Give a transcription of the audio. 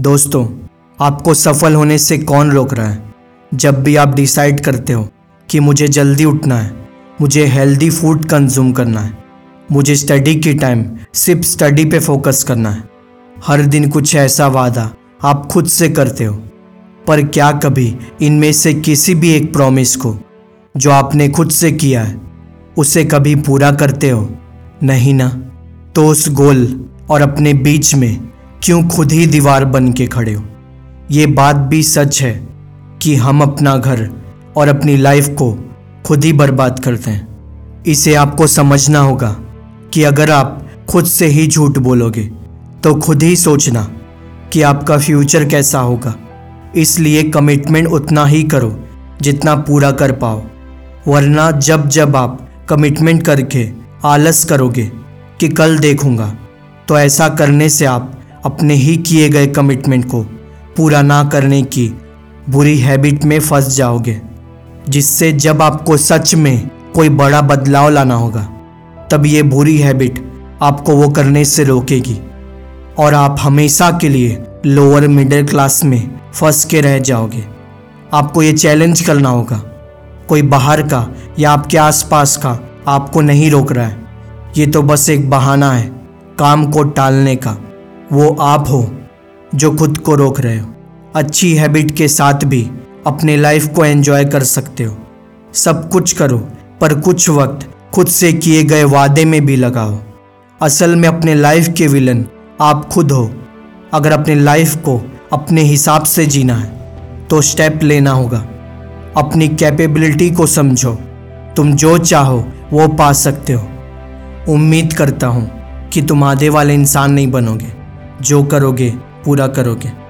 दोस्तों, आपको सफल होने से कौन रोक रहा है? जब भी आप डिसाइड करते हो कि मुझे जल्दी उठना है, मुझे हेल्दी फ़ूड कंज्यूम करना है, मुझे स्टडी की टाइम सिर्फ़ स्टडी पे फोकस करना है, हर दिन कुछ ऐसा वादा आप खुद से करते हो। पर क्या कभी इनमें से किसी भी एक प्रॉमिस को जो आपने खुद से किया है, उसे कभी पूरा करते हो? नहीं ना? तो उस गोल और अपने बीच में क्यों खुद ही दीवार बन के खड़े हो? ये बात भी सच है कि हम अपना घर और अपनी लाइफ को खुद ही बर्बाद करते हैं। इसे आपको समझना होगा कि अगर आप खुद से ही झूठ बोलोगे तो खुद ही सोचना कि आपका फ्यूचर कैसा होगा। इसलिए कमिटमेंट उतना ही करो जितना पूरा कर पाओ। वरना जब जब आप कमिटमेंट करके आलस करोगे कि कल देखूँगा तो ऐसा करने से आप अपने ही किए गए कमिटमेंट को पूरा ना करने की बुरी हैबिट में फंस जाओगे, जिससे जब आपको सच में कोई बड़ा बदलाव लाना होगा, तब ये बुरी हैबिट आपको वो करने से रोकेगी। और आप हमेशा के लिए लोअर मिडिल क्लास में फंस के रह जाओगे। आपको ये चैलेंज करना होगा, कोई बाहर का या आपके आसपास का आपको नहीं रोक रहा है। ये तो बस एक बहाना है, काम को टालने का। वो आप हो, जो खुद को रोक रहे हो। अच्छी हैबिट के साथ भी अपने लाइफ को एंजॉय कर सकते हो। सब कुछ करो, पर कुछ वक्त खुद से किए गए वादे में भी लगाओ। असल में अपने लाइफ के विलन आप खुद हो। अगर अपने लाइफ को अपने हिसाब से जीना है तो स्टेप लेना होगा। अपनी कैपेबिलिटी को समझो। तुम जो चाहो, वो पा सकते हो। उम्मीद करता हूँ कि तुम आधे वाले इंसान नहीं बनोगे। जो करोगे पूरा करोगे।